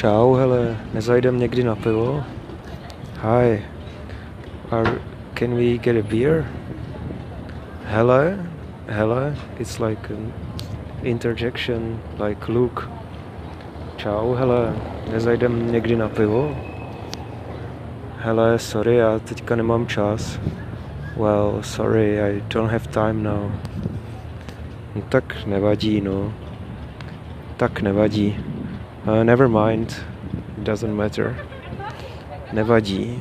Čau, hele, nezajdem někdy na pivo? Hi, are, can we get a beer? Hele, hele, it's like an interjection, like look. Čau, hele, nezajdem někdy na pivo? Hele, sorry, já teďka nemám čas. Well, sorry, I don't have time now. No tak nevadí, no. Tak nevadí. Uh, never mind. It doesn't matter. Nevadí.